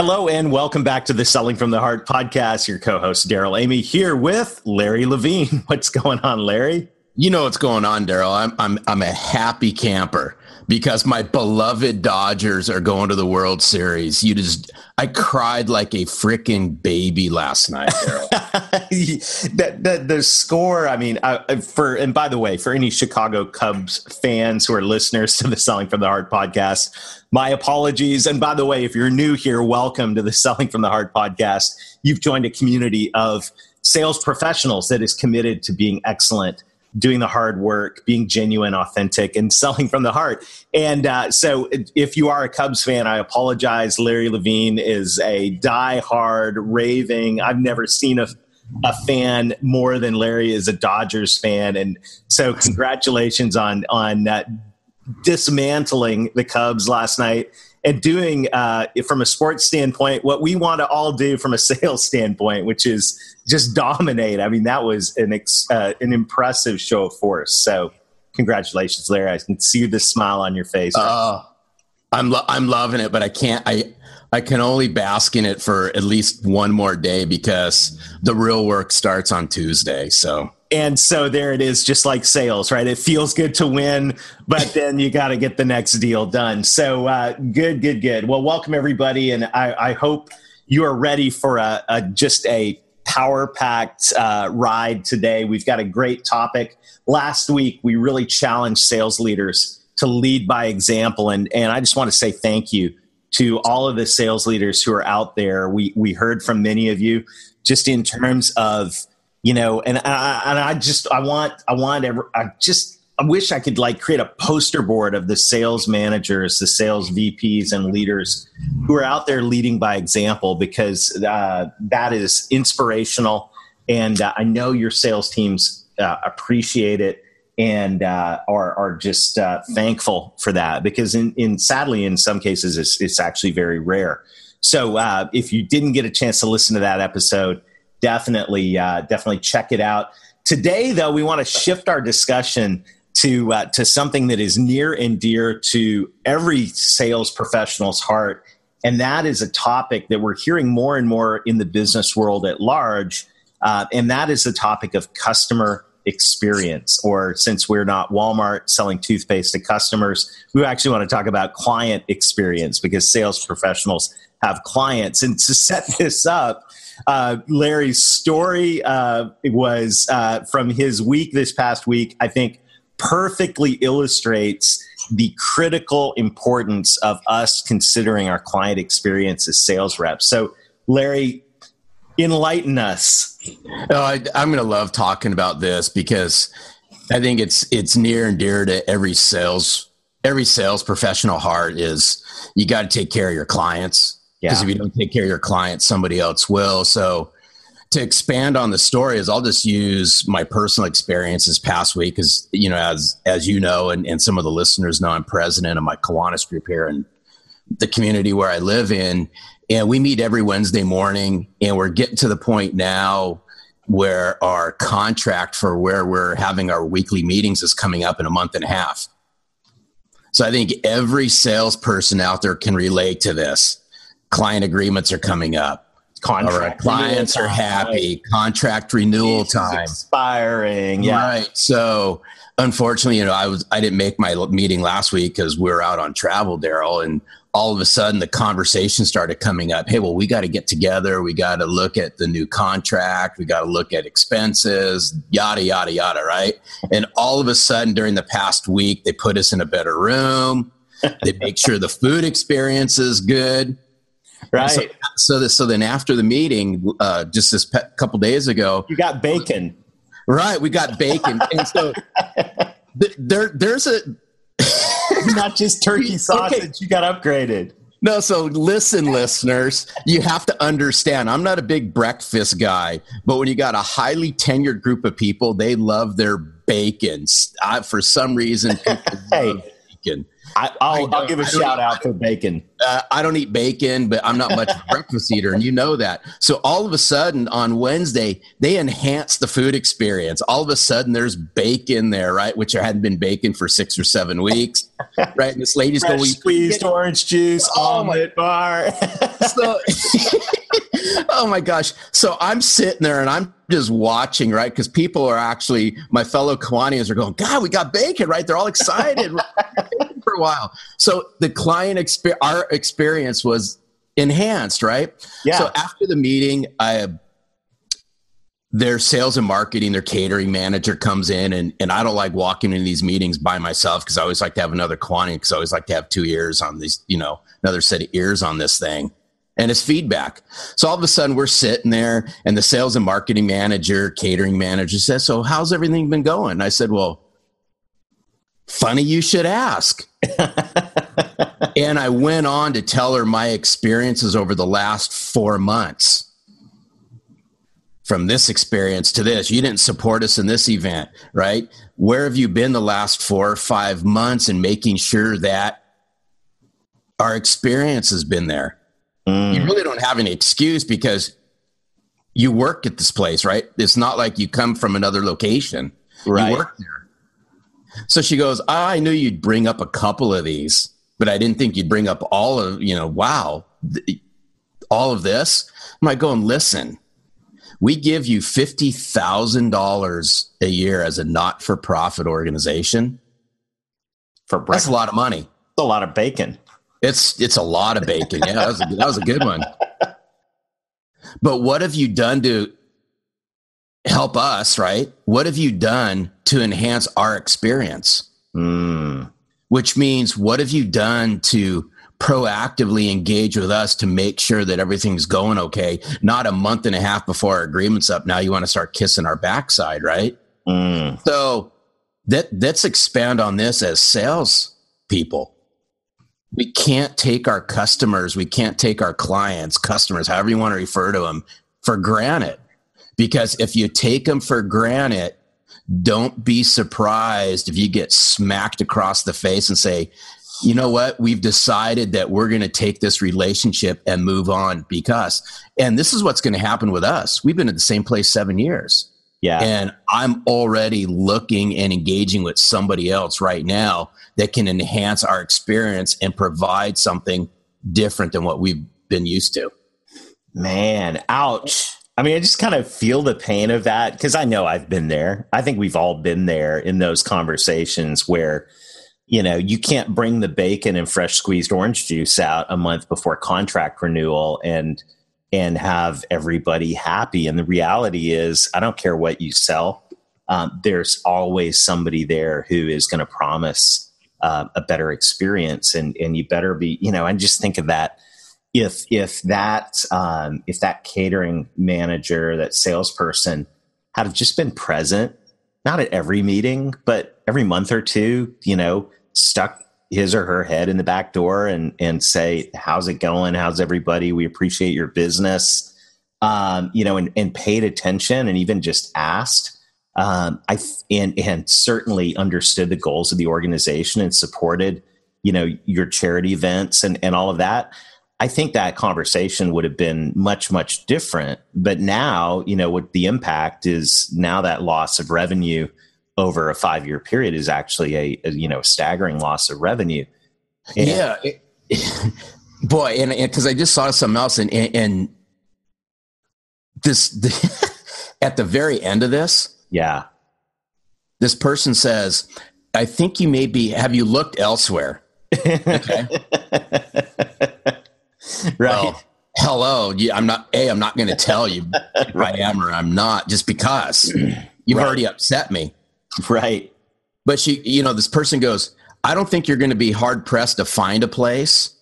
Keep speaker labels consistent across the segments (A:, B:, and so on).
A: Hello and welcome back to the Selling from the Heart podcast. Your co-host Darrell Amy here with Larry Levine. What's going on, Larry?
B: You know what's going on, Darrell. I'm I'm I'm a happy camper because my beloved Dodgers are going to the World Series. You just I cried like a freaking baby last night,
A: the, the, the score, I mean, uh, for and by the way, for any Chicago Cubs fans who are listeners to the Selling from the Heart podcast, my apologies. And by the way, if you're new here, welcome to the Selling from the Heart podcast. You've joined a community of sales professionals that is committed to being excellent, doing the hard work, being genuine, authentic, and selling from the heart. And uh, so, if you are a Cubs fan, I apologize. Larry Levine is a die-hard, raving. I've never seen a a fan more than Larry is a Dodgers fan, and so congratulations on on uh, dismantling the Cubs last night and doing, uh, from a sports standpoint, what we want to all do from a sales standpoint, which is just dominate. I mean, that was an ex- uh, an impressive show of force. So, congratulations, Larry! I can see the smile on your face.
B: Uh, I'm lo- I'm loving it, but I can't. I I can only bask in it for at least one more day because the real work starts on Tuesday. So
A: and so there it is just like sales right it feels good to win but then you got to get the next deal done so uh, good good good well welcome everybody and i, I hope you are ready for a, a just a power packed uh, ride today. We've got a great topic. Last week we really challenged sales leaders to lead by example and, and i just want to say thank you to all of the sales leaders who are out there. We, we heard from many of you just in terms of you know and I, and I just I want I want ever I just I wish I could like create a poster board of the sales managers, the sales VPs and leaders who are out there leading by example because uh, that is inspirational and uh, I know your sales teams uh, appreciate it and uh, are are just uh, thankful for that because in, in sadly in some cases it's, it's actually very rare. So uh, if you didn't get a chance to listen to that episode, definitely definitely check it out. Today, though, we want to shift our discussion to uh, to something that is near and dear to every sales professional's heart, and that is a topic that we're hearing more and more in the business world at large, uh, and that is the topic of customer experience. Or since we're not Walmart selling toothpaste to customers, we actually want to talk about client experience because sales professionals have clients. And to set this up, uh, Larry's story uh, was uh, from his week this past week, I think perfectly illustrates the critical importance of us considering our client experience as sales reps. So, Larry, enlighten us.
B: Oh, I, I'm going to love talking about this because I think it's it's near and dear to every sales every sales professional heart is you got to take care of your clients because yeah. if you don't take care of your clients, somebody else will. So to expand on the story is I'll just use my personal experience this past week as you know as as you know and, and some of the listeners know I'm president of my Kiwanis group here in the community where I live in and we meet every Wednesday morning and we're getting to the point now where our contract for where we're having our weekly meetings is coming up in a month and a half. So I think every salesperson out there can relate to this client agreements are coming up. Contract clients are happy. Time. Contract renewal time
A: expiring. Yeah. Right.
B: So unfortunately, you know, I was I didn't make my meeting last week because we were out on travel, Darrell, and all of a sudden the conversation started coming up. Hey, well, we got to get together. We got to look at the new contract. We got to look at expenses, yada yada yada. Right. And all of a sudden, during the past week, they put us in a better room. they make sure the food experience is good
A: right?
B: So, so, this, so then after the meeting, uh, just this pe- couple days ago,
A: you got bacon,
B: right? We got bacon, and so th- there, there's a
A: not just turkey sausage. Okay. You got upgraded.
B: No, so listen, listeners, you have to understand. I'm not a big breakfast guy, but when you got a highly tenured group of people, they love their bacon. I, for some reason, people
A: Hey.
B: love bacon.
A: I, I'll,
B: I
A: I'll give a
B: I
A: shout out for bacon.
B: Uh, I don't eat bacon, but I'm not much of a breakfast eater, and you know that. So all of a sudden on Wednesday, they enhance the food experience. All of a sudden, there's bacon there, right? Which there hadn't been bacon for six or seven weeks, right? And this lady's
A: Fresh
B: going,
A: squeezed orange juice,
B: Oh, my-
A: omelet bar.
B: so oh my gosh so i'm sitting there and i'm just watching right because people are actually my fellow Kiwanians are going god we got bacon right they're all excited for a while so the client exper- our experience was enhanced right
A: Yeah.
B: so after the meeting i their sales and marketing their catering manager comes in and, and i don't like walking into these meetings by myself because i always like to have another Kiwanian because i always like to have two ears on these you know another set of ears on this thing and it's feedback. So all of a sudden we're sitting there and the sales and marketing manager, catering manager says, So how's everything been going? I said, Well, funny you should ask. and I went on to tell her my experiences over the last four months. From this experience to this, you didn't support us in this event, right? Where have you been the last four or five months and making sure that our experience has been there? Mm. you really don't have any excuse because you work at this place, right? It's not like you come from another location.
A: Right.
B: You work there. So she goes, ah, I knew you'd bring up a couple of these, but I didn't think you'd bring up all of, you know, wow, th- all of this. I'm like going, listen, we give you $50,000 a year as a not for profit organization.
A: for
B: That's
A: breakfast.
B: a lot of money.
A: a lot of bacon.
B: It's it's a lot of bacon. Yeah, that was a, that was a good one. But what have you done to help us? Right? What have you done to enhance our experience?
A: Mm.
B: Which means, what have you done to proactively engage with us to make sure that everything's going okay? Not a month and a half before our agreement's up. Now you want to start kissing our backside, right?
A: Mm.
B: So that let's expand on this as sales people. We can't take our customers, we can't take our clients, customers, however you want to refer to them, for granted. Because if you take them for granted, don't be surprised if you get smacked across the face and say, you know what? We've decided that we're going to take this relationship and move on because, and this is what's going to happen with us. We've been at the same place seven years
A: Yeah.
B: and I'm already looking and engaging with somebody else right now that can enhance our experience and provide something different than what we've been used to.
A: Man, ouch. I mean, I just kind of feel the pain of that because I know I've been there. I think we've all been there in those conversations where, you know, you can't bring the bacon and fresh squeezed orange juice out a month before contract renewal and and have everybody happy. And the reality is, I don't care what you sell. Um, there's always somebody there who is going to promise uh, a better experience, and and you better be, you know. And just think of that if if that um, if that catering manager, that salesperson, had just been present, not at every meeting, but every month or two, you know, stuck his or her head in the back door and and say, "How's it going? How's everybody? We appreciate your business." Um, you know, and, and paid attention and even just asked. Um, I and and certainly understood the goals of the organization and supported, you know, your charity events and and all of that. I think that conversation would have been much, much different. But now, you know, what the impact is now that loss of revenue over a five year period is actually a, a, you know staggering loss of revenue. And-
B: Yeah. it- boy, and because I just saw something else, and, and, and this, at the very end of this,
A: yeah,
B: this person says, I think you may be, have you looked elsewhere? Okay.
A: right.
B: Well, hello. Yeah, I'm not. A. I'm not going to tell you if I am or I'm not, just because you've
A: Right.
B: already upset me.
A: right.
B: But she, you know, this person goes, I don't think you're going to be hard pressed to find a place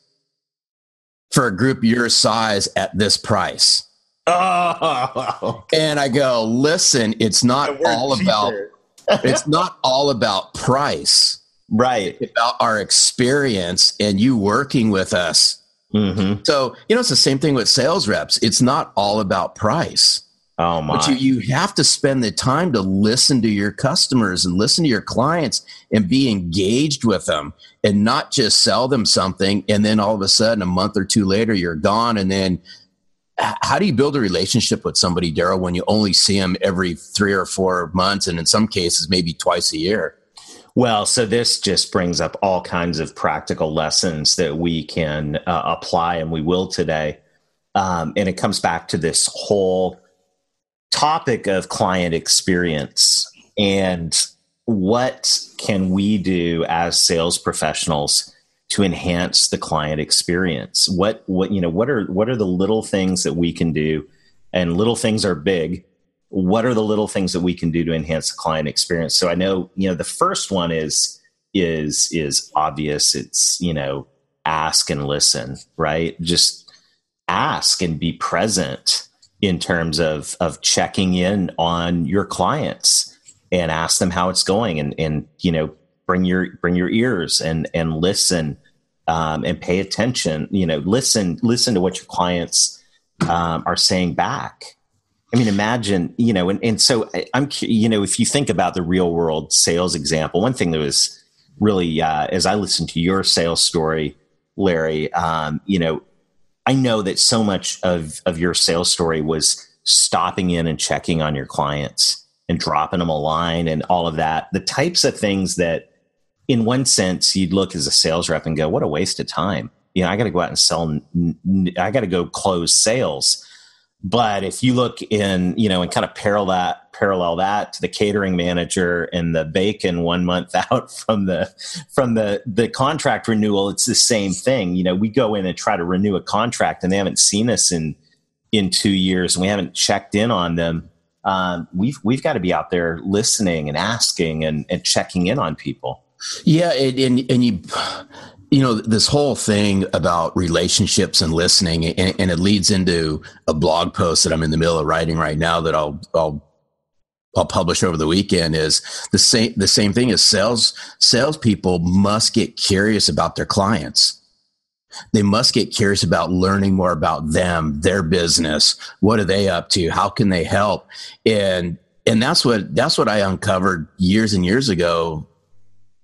B: for a group your size at this price.
A: Oh,
B: And I go, listen, it's not all about it's not all about price.
A: right.
B: It's about our experience and you working with us Mm-hmm. So, you know, it's the same thing with sales reps. It's not all about price.
A: Oh my.
B: But you, you have to spend the time to listen to your customers and listen to your clients and be engaged with them and not just sell them something and then all of a sudden a month or two later you're gone and then how do you build a relationship with somebody darrell when you only see them every three or four months and in some cases maybe twice a year
A: well, so this just brings up all kinds of practical lessons that we can uh, apply, and we will today. Um, and it comes back to this whole topic of client experience and what can we do as sales professionals to enhance the client experience what what you know what are what are the little things that we can do and little things are big what are the little things that we can do to enhance the client experience? So i know you know the first one is is is obvious. It's you know ask and listen right? Just ask and be present in terms of of checking in on your clients and ask them how it's going and and you know bring your bring your ears and and listen um, and pay attention you know listen listen to what your clients um, are saying back I mean, imagine, you know, and, and so I'm, you know, if you think about the real world sales example, one thing that was really, uh, as I listened to your sales story, Larry, um, you know, I know that so much of, of your sales story was stopping in and checking on your clients and dropping them a line and all of that. The types of things that, in one sense, you'd look as a sales rep and go, what a waste of time. You know, I got to go out and sell, I got to go close sales but if you look in, you know, and kind of parallel that, parallel that to the catering manager and the bacon one month out from the from the the contract renewal, it's the same thing. You know, we go in and try to renew a contract, and they haven't seen us in in two years, and we haven't checked in on them. Um, we've we've got to be out there listening and asking and, and checking in on people.
B: Yeah, and and, and you you know this whole thing about relationships and listening and, and, it leads into a blog post that i'm in the middle of writing right now that i'll i'll i'll publish over the weekend is the same the same thing as sales salespeople must get curious about their clients. They must get curious about learning more about them their business what are they up to how can they help? And and that's what that's what i uncovered years and years ago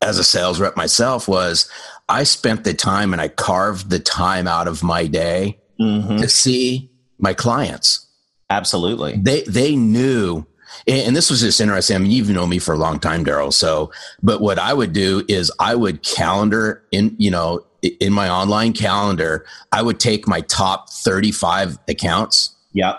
B: as a sales rep myself was I spent the time and I carved the time out of my day mm-hmm. to see my clients.
A: Absolutely.
B: They they knew and this was just interesting. I mean, you've known me for a long time, Darrell. So, but what I would do is I would calendar in, you know, in my online calendar, I would take my top 35 accounts.
A: Yep.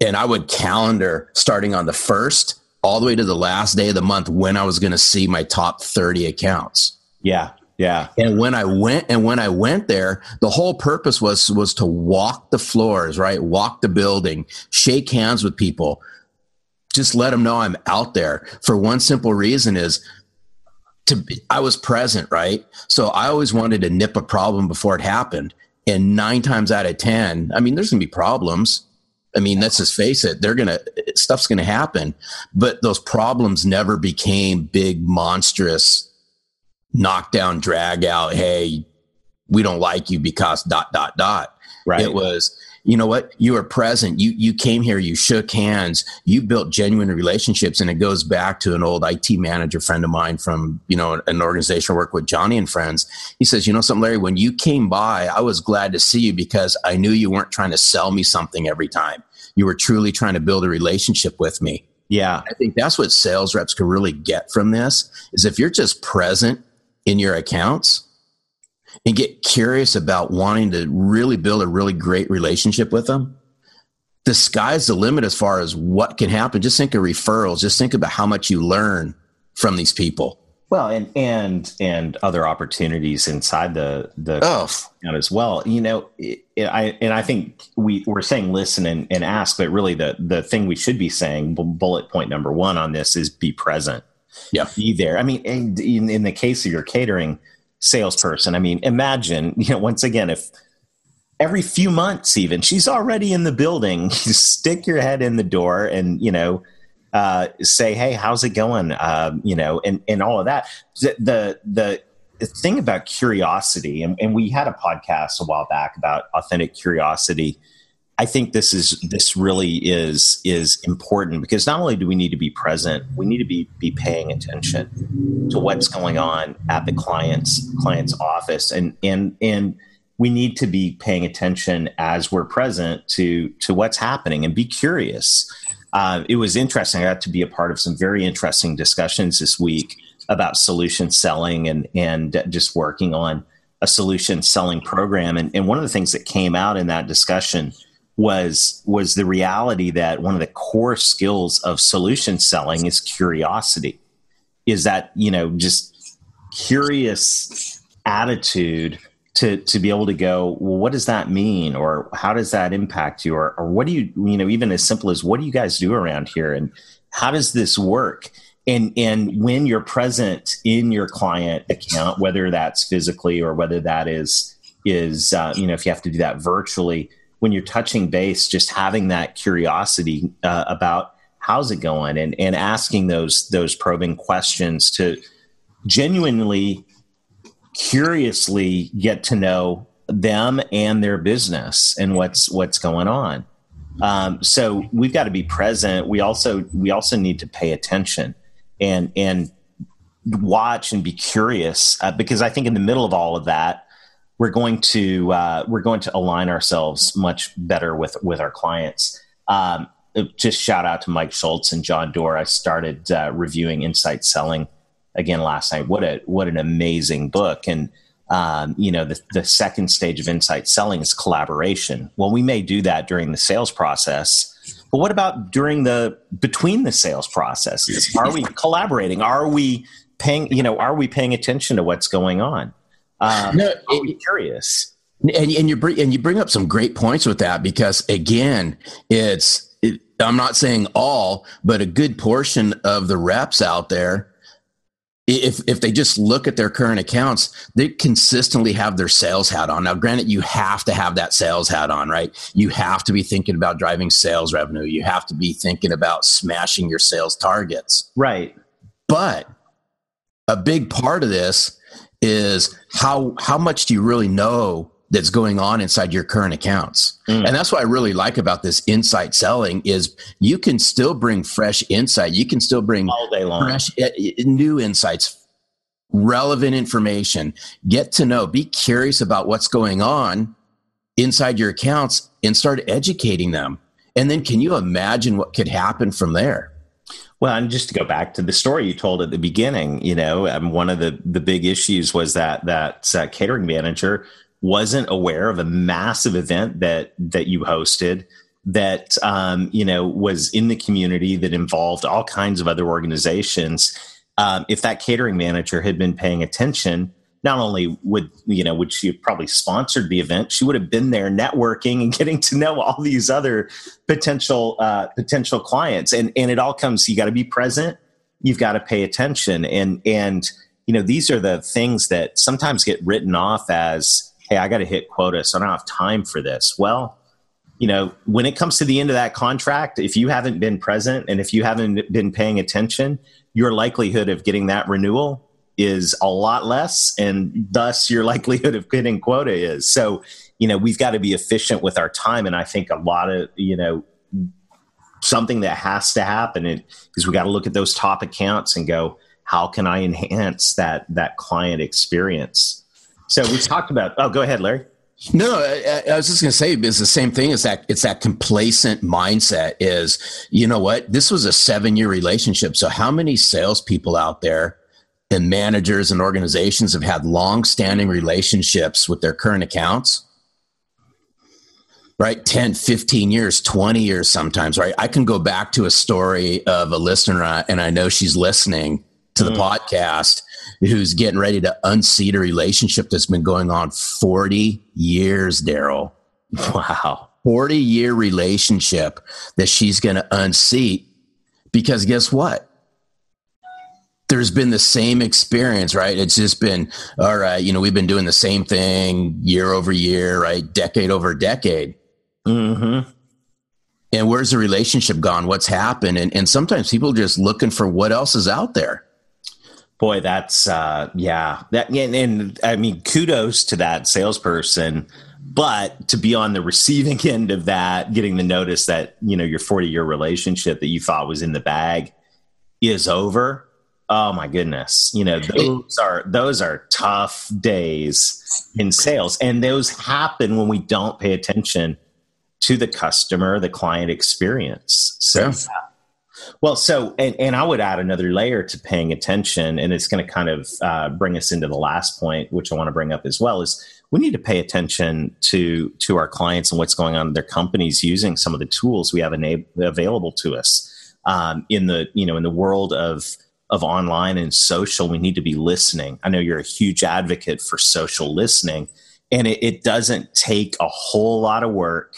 B: And I would calendar starting on the first all the way to the last day of the month when I was going to see my top 30 accounts.
A: Yeah. Yeah.
B: And when I went and when I went there, the whole purpose was was to walk the floors, right? Walk the building, shake hands with people. Just let them know I'm out there. For one simple reason is to be, I was present, right? So I always wanted to nip a problem before it happened. And 9 times out of 10, I mean there's going to be problems. I mean, let's just face it, they're going to stuff's going to happen, but those problems never became big monstrous knockdown, drag out, hey, we don't like you because dot dot dot. Right. It was, you know what, you were present. You you came here, you shook hands, you built genuine relationships, and it goes back to an old IT manager friend of mine from you know an organization I work with, Johnny and Friends. He says, you know something, Larry, when you came by, I was glad to see you because I knew you weren't trying to sell me something every time. You were truly trying to build a relationship with me.
A: Yeah.
B: I think that's what sales reps can really get from this is if you're just present in your accounts and get curious about wanting to really build a really great relationship with them, the sky's the limit as far as what can happen. Just think of referrals. Just think about how much you learn from these people.
A: Well, and and and other opportunities inside the the oh. as well. You know, it, I and I think we we're saying listen and, and ask, but really the the thing we should be saying bullet point number one on this is be present
B: yeah.
A: be there. I mean, in, in the case of your catering salesperson, I mean, imagine, you know, once again, if every few months, even she's already in the building, you stick your head in the door and, you know, uh, say, Hey, how's it going? Um, you know, and, and all of that. The, the, the the thing about curiosity, and, and we had a podcast a while back about authentic curiosity. I think this is this really is is important because not only do we need to be present, we need to be be paying attention to what's going on at the client's client's office, and and and we need to be paying attention as we're present to to what's happening and be curious. Uh, it was interesting. I got to be a part of some very interesting discussions this week about solution selling and and just working on a solution selling program. And, and one of the things that came out in that discussion was was the reality that one of the core skills of solution selling is curiosity. Is that you know just curious attitude to to be able to go well what does that mean? Or how does that impact you? Or, or what do you you know even as simple as what do you guys do around here? And how does this work? And and when you're present in your client account whether that's physically or whether that is is uh, you know if you have to do that virtually when you're touching base just having that curiosity uh, about how's it going and and asking those those probing questions to genuinely curiously get to know them and their business and what's what's going on um, so we've got to be present we also we also need to pay attention and and watch and be curious uh, because I think in the middle of all of that we're going to uh, we're going to align ourselves much better with with our clients. Um, just shout out to Mike Schultz and John Doerr. I started uh, reviewing Insight Selling again last night. What a what an amazing book! And um, you know the the second stage of Insight Selling is collaboration. Well, we may do that during the sales process but what about during the between the sales processes? Are we collaborating? Are we paying? You know, are we paying attention to what's going on? Um, no, it, curious.
B: And, and you bring and you bring up some great points with that because again, it's it, I'm not saying all, but a good portion of the reps out there if if they just look at their current accounts, they consistently have their sales hat on. Now, granted, you have to have that sales hat on, right? You have to be thinking about driving sales revenue. You have to be thinking about smashing your sales targets.
A: Right.
B: But a big part of this is how how much do you really know that's going on inside your current accounts. Mm. And that's what I really like about this insight selling is you can still bring fresh insight. You can still bring
A: all day long
B: fresh eh, eh, new insights, relevant information, get to know, be curious about what's going on inside your accounts and start educating them. And then can you imagine what could happen from there?
A: Well, and just to go back to the story you told at the beginning, you know, um, one of the the big issues was that that uh, catering manager wasn't aware of a massive event that that you hosted that um, you know was in the community that involved all kinds of other organizations. Um, if that catering manager had been paying attention, not only would you know would she have probably sponsored the event, she would have been there networking and getting to know all these other potential uh, potential clients. And and it all comes. You got to be present. You've got to pay attention. And and you know these are the things that sometimes get written off as hey, I got to hit quota, so I don't have time for this. Well, you know, when it comes to the end of that contract, if you haven't been present and if you haven't been paying attention, your likelihood of getting that renewal is a lot less, and thus your likelihood of getting quota is. So, you know, we've got to be efficient with our time, and I think a lot of you know something that has to happen is we got to look at those top accounts and go, how can I enhance that that client experience? So we talked about. Oh, go ahead, Larry.
B: No, I, I, was just going to say it's the same thing. It's that it's that complacent mindset. Is you know what? This was a seven year relationship. So how many salespeople out there and managers and organizations have had long standing relationships with their current accounts? Right, 10, 15 years, 20 years sometimes, right? I can go back to a story of a listener, and I know she's listening to the mm. podcast who's getting ready to unseat a relationship that's been going on 40 years, Darrell.
A: Wow.
B: 40 year relationship that she's going to unseat because guess what? There's been the same experience, right? It's just been, all right, you know, we've been doing the same thing year over year, right? Decade over decade.
A: Mm-hmm.
B: And where's the relationship gone? What's happened? And, and sometimes people are just looking for what else is out there.
A: Boy, that's uh, yeah. That and, and I mean, kudos to that salesperson. But to be on the receiving end of that, getting the notice that you know your 40 year relationship that you thought was in the bag is over. Oh my goodness! You know those are those are tough days in sales, and those happen when we don't pay attention to the customer, the client experience. So. Yeah well, so and, and I would add another layer to paying attention, and it's going to kind of uh, bring us into the last point, which I want to bring up as well. Is we need to pay attention to to our clients and what's going on in their companies using some of the tools we have enab- available to us um, in the you know in the world of of online and social. We need to be listening. I know you're a huge advocate for social listening, and it, it doesn't take a whole lot of work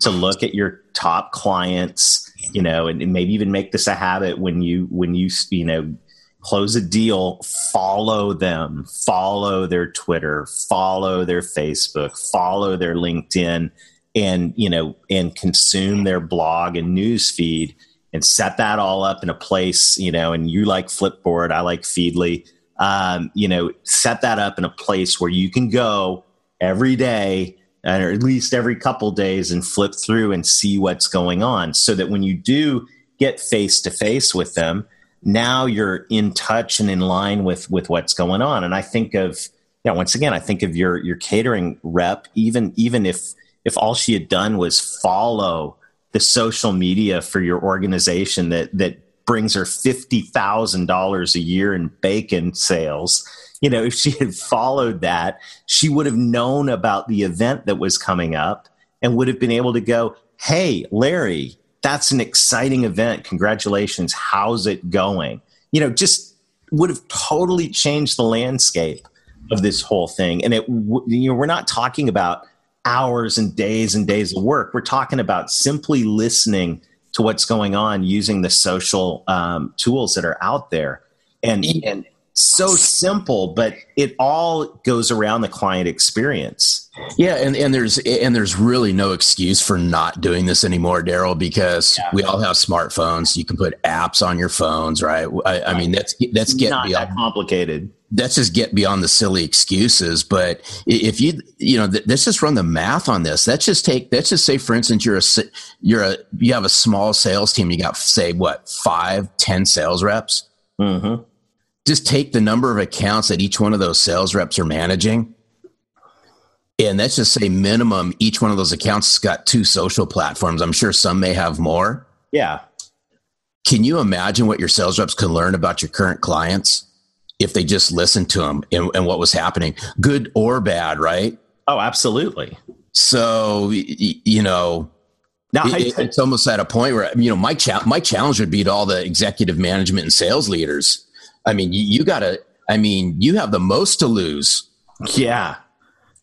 A: to look at your top clients you know and, maybe even make this a habit when you when you you know close a deal follow them follow their twitter follow their facebook follow their linkedin and you know and consume their blog and news feed and set that all up in a place you know and you like flipboard i like feedly um, you know set that up in a place where you can go every day Uh, or at least every couple days and flip through and see what's going on so that when you do get face to face with them now you're in touch and in line with with what's going on. And i think of yeah once again i think of your your catering rep even even if if all she had done was follow the social media for your organization that that brings her $50,000 a year in bacon sales you know, if she had followed that, she would have known about the event that was coming up and would have been able to go, Hey, Larry, that's an exciting event. Congratulations. How's it going? You know, just would have totally changed the landscape of this whole thing. And it, you know, we're not talking about hours and days and days of work. We're talking about simply listening to what's going on using the social um, tools that are out there. And, and so simple, but it all goes around the client experience.
B: Yeah, and, and there's and there's really no excuse for not doing this anymore, Darrell, because yeah. we all have smartphones. You can put apps on your phones, right? I, I mean, that's that's get
A: not beyond, that complicated.
B: That's just get beyond the silly excuses. But if you you know, let's just run the math on this. Let's just take let's just say, for instance, you're a you're a you have a small sales team. You got say what five, ten sales reps. Mm-hmm just take the number of accounts that each one of those sales reps are managing. And let's just say minimum each one of those accounts has got two social platforms. I'm sure some may have more.
A: Yeah.
B: Can you imagine what your sales reps can learn about your current clients if they just listened to them and, and what was happening, good or bad, right?
A: Oh, absolutely.
B: So, you know, now it, it's almost at a point where, you know, my, cha- my challenge would be to all the executive management and sales leaders I mean, you, you got to, I mean, you have the most to lose.
A: Yeah,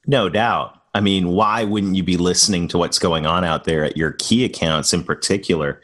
A: no doubt. I mean, why wouldn't you be listening to what's going on out there at your key accounts in particular?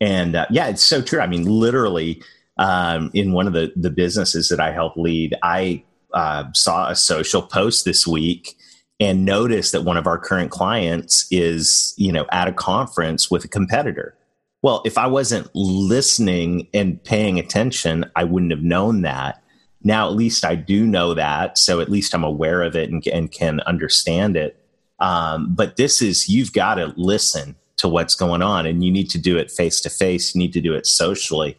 A: And uh, yeah, it's so true. I mean, literally, um, in one of the the businesses that I help lead, I uh, saw a social post this week and noticed that one of our current clients is, you know, at a conference with a competitor. Well, if I wasn't listening and paying attention, I wouldn't have known that. Now, at least I do know that. So at least I'm aware of it and, and can understand it. Um, but this is, you've got to listen to what's going on and you need to do it face to face. You need to do it socially.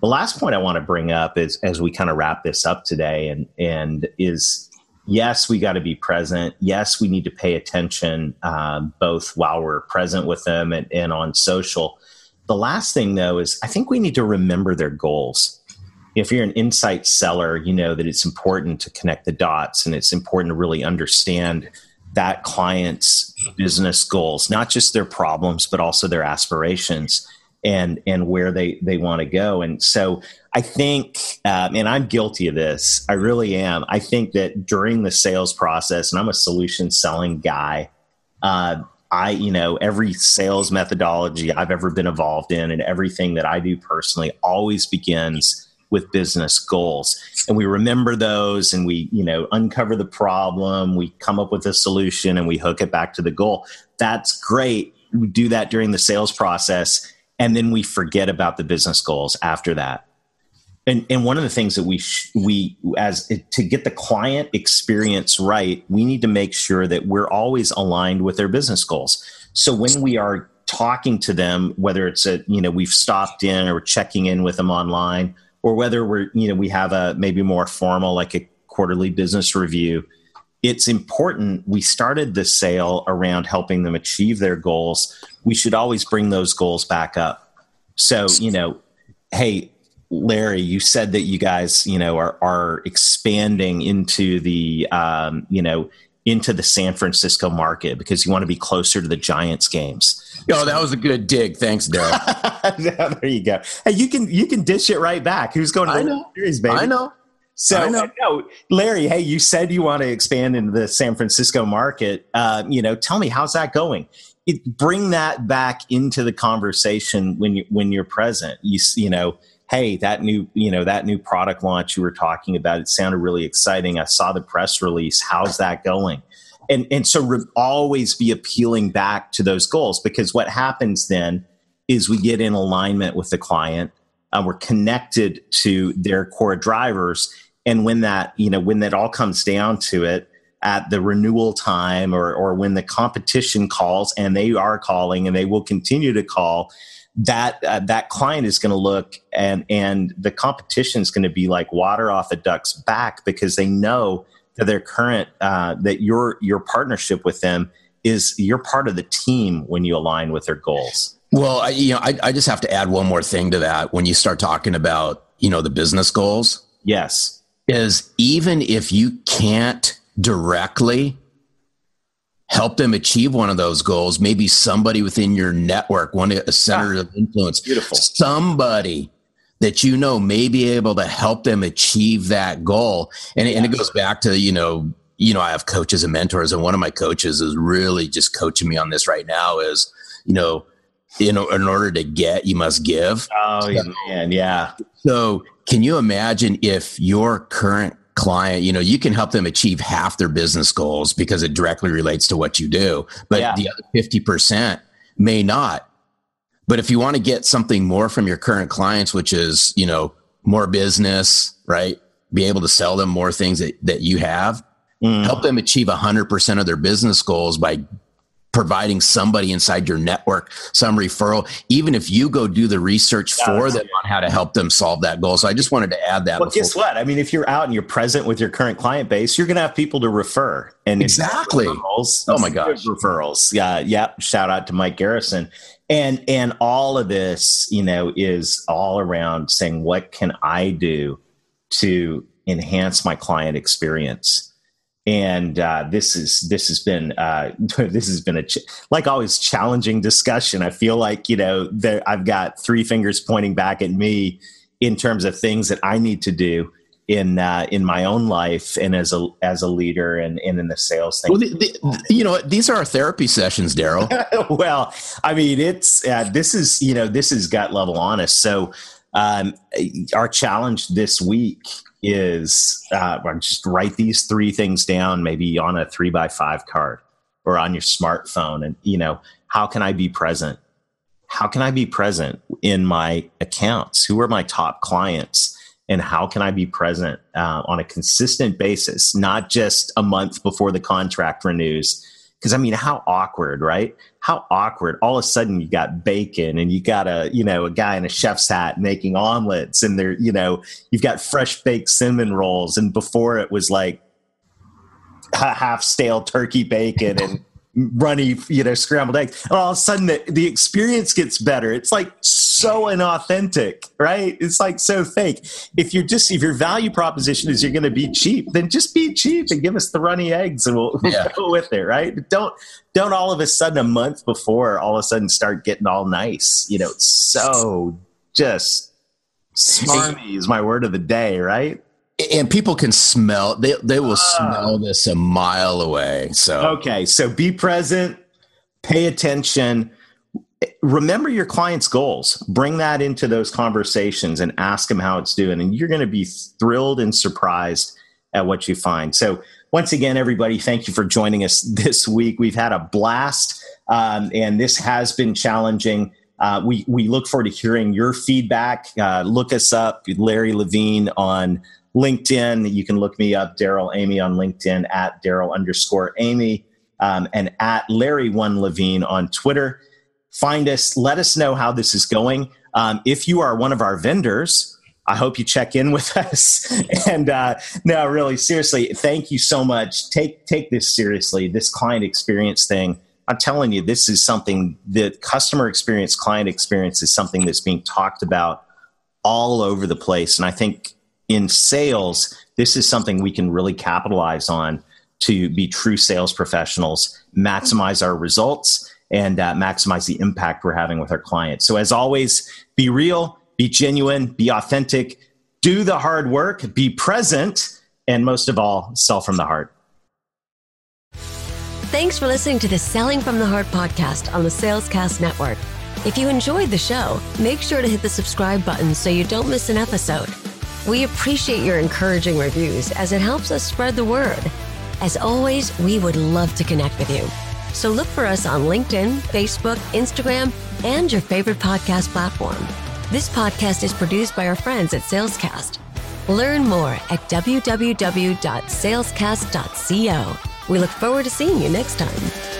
A: The last point I want to bring up is as we kind of wrap this up today and, and is yes, we got to be present. Yes, we need to pay attention um, both while we're present with them and, and on social the last thing, though, is I think we need to remember their goals. If you're an insight seller, you know that it's important to connect the dots and it's important to really understand that client's business goals, not just their problems, but also their aspirations and and where they they want to go. And so I think, um, and I'm guilty of this. I really am. I think that during the sales process, and I'm a solution selling guy. Uh, I, you know, every sales methodology I've ever been involved in and everything that I do personally always begins with business goals. And we remember those and we, you know, uncover the problem, we come up with a solution and we hook it back to the goal. That's great. We do that during the sales process and then we forget about the business goals after that. And and one of the things that we sh- we as to get the client experience right we need to make sure that we're always aligned with their business goals. So when we are talking to them whether it's a you know we've stopped in or checking in with them online or whether we're you know we have a maybe more formal like a quarterly business review it's important we started the sale around helping them achieve their goals. We should always bring those goals back up. So you know hey Larry, you said that you guys, you know, are are expanding into the, um, you know, into the San Francisco market because you want to be closer to the Giants games.
B: Oh, that was a good dig. Thanks, Darrell.
A: there you go. Hey, you can you can dish it right back. Who's going to
B: I know.
A: series, baby?
B: I know.
A: So,
B: I know.
A: no, Larry, hey, you said you want to expand into the San Francisco market. Uh, you know, tell me how's that going? It, bring that back into the conversation when you when you're present. You you know hey that new you know that new product launch you were talking about it sounded really exciting. I saw the press release. How's that going? And and so re- always be appealing back to those goals because what happens then is we get in alignment with the client uh, we're connected to their core drivers. And when that you know when that all comes down to it at the renewal time or or when the competition calls and they are calling and they will continue to call that uh, that client is going to look and and the competition is going to be like water off a duck's back because they know that their current uh, that your your partnership with them is you're part of the team when you align with their goals.
B: Well, I, you know, I, I just have to add one more thing to that. When you start talking about you know the business goals,
A: yes,
B: is even if you can't directly help them achieve one of those goals. Maybe somebody within your network, one a center ah, of influence,
A: beautiful,
B: somebody that you know may be able to help them achieve that goal. And, and it goes back to you know, you know, I have coaches and mentors, and one of my coaches is really just coaching me on this right now. Is you know. In, in order to get, you must give.
A: Oh, so, man. Yeah.
B: So, can you imagine if your current client, you know, you can help them achieve half their business goals because it directly relates to what you do, but yeah. the other 50% may not. But if you want to get something more from your current clients, which is, you know, more business, right? Be able to sell them more things that, that you have, mm. help them achieve 100% of their business goals by providing somebody inside your network some referral, even if you go do the research for them on how to help them solve that goal. So I just wanted to add that.
A: Well, before. guess what? I mean, if you're out and you're present with your current client base, you're going to have people to refer. And
B: exactly.
A: Referrals, oh my gosh, referrals. Yeah, yeah. Shout out to Mike Garrison. And and all of this, you know, is all around saying, what can I do to enhance my client experience? And uh, this is this has been uh, this has been a ch- like always challenging discussion. I feel like you know there, I've got three fingers pointing back at me in terms of things that I need to do in uh, in my own life and as a as a leader and, and in the sales thing.
B: Well, the, the, you know, these are our therapy sessions, Darrell.
A: well, I mean, it's uh, this is you know this is gut level honest. So um, our challenge this week is uh, just write these three things down, maybe on a three by five card or on your smartphone. And, you know, how can I be present? How can I be present in my accounts? Who are my top clients? And how can I be present uh, on a consistent basis, not just a month before the contract renews? Because I mean, how awkward, right? how awkward all of a sudden you got bacon and you got a you know a guy in a chef's hat making omelets and there you know you've got fresh baked cinnamon rolls and before it was like half stale turkey bacon and runny, you know, scrambled eggs. And all of a sudden the, the experience gets better. It's like so inauthentic, right? It's like so fake. If you're just, if your value proposition is you're going to be cheap, then just be cheap and give us the runny eggs and we'll, we'll yeah. go with it, right? But don't, don't all of a sudden a month before all of a sudden start getting all nice. You know, it's so just smarmy is my word of the day, right?
B: And people can smell they they will uh, smell this a mile away so.
A: Okay so be present pay attention. Remember your client's goals. Bring that into those conversations and ask them how it's doing and you're going to be thrilled and surprised at what you find. So once again everybody thank you for joining us this week. We've had a blast um, and this has been challenging. Uh, we, we look forward to hearing your feedback. Uh, look us up, Larry Levine on LinkedIn. You can look me up, Darrell Amy on LinkedIn at Darrell underscore Amy um, and at Larry One Levine on Twitter. Find us, let us know how this is going. Um, if you are one of our vendors, I hope you check in with us. and uh, no, really, seriously, thank you so much. Take take this seriously. This client experience thing. I'm telling you, this is something that customer experience, client experience is something that's being talked about all over the place. And I think in sales, this is something we can really capitalize on to be true sales professionals, maximize our results, and uh, maximize the impact we're having with our clients. So, as always, be real, be genuine, be authentic, do the hard work, be present, and most of all, sell from the heart.
C: Thanks for listening to the Selling from the Heart podcast on the Salescast Network. If you enjoyed the show, make sure to hit the subscribe button so you don't miss an episode. We appreciate your encouraging reviews as it helps us spread the word. As always, we would love to connect with you. So look for us on LinkedIn, Facebook, Instagram, and your favorite podcast platform. This podcast is produced by our friends at Salescast. Learn more at www.salescast.co. We look forward to seeing you next time.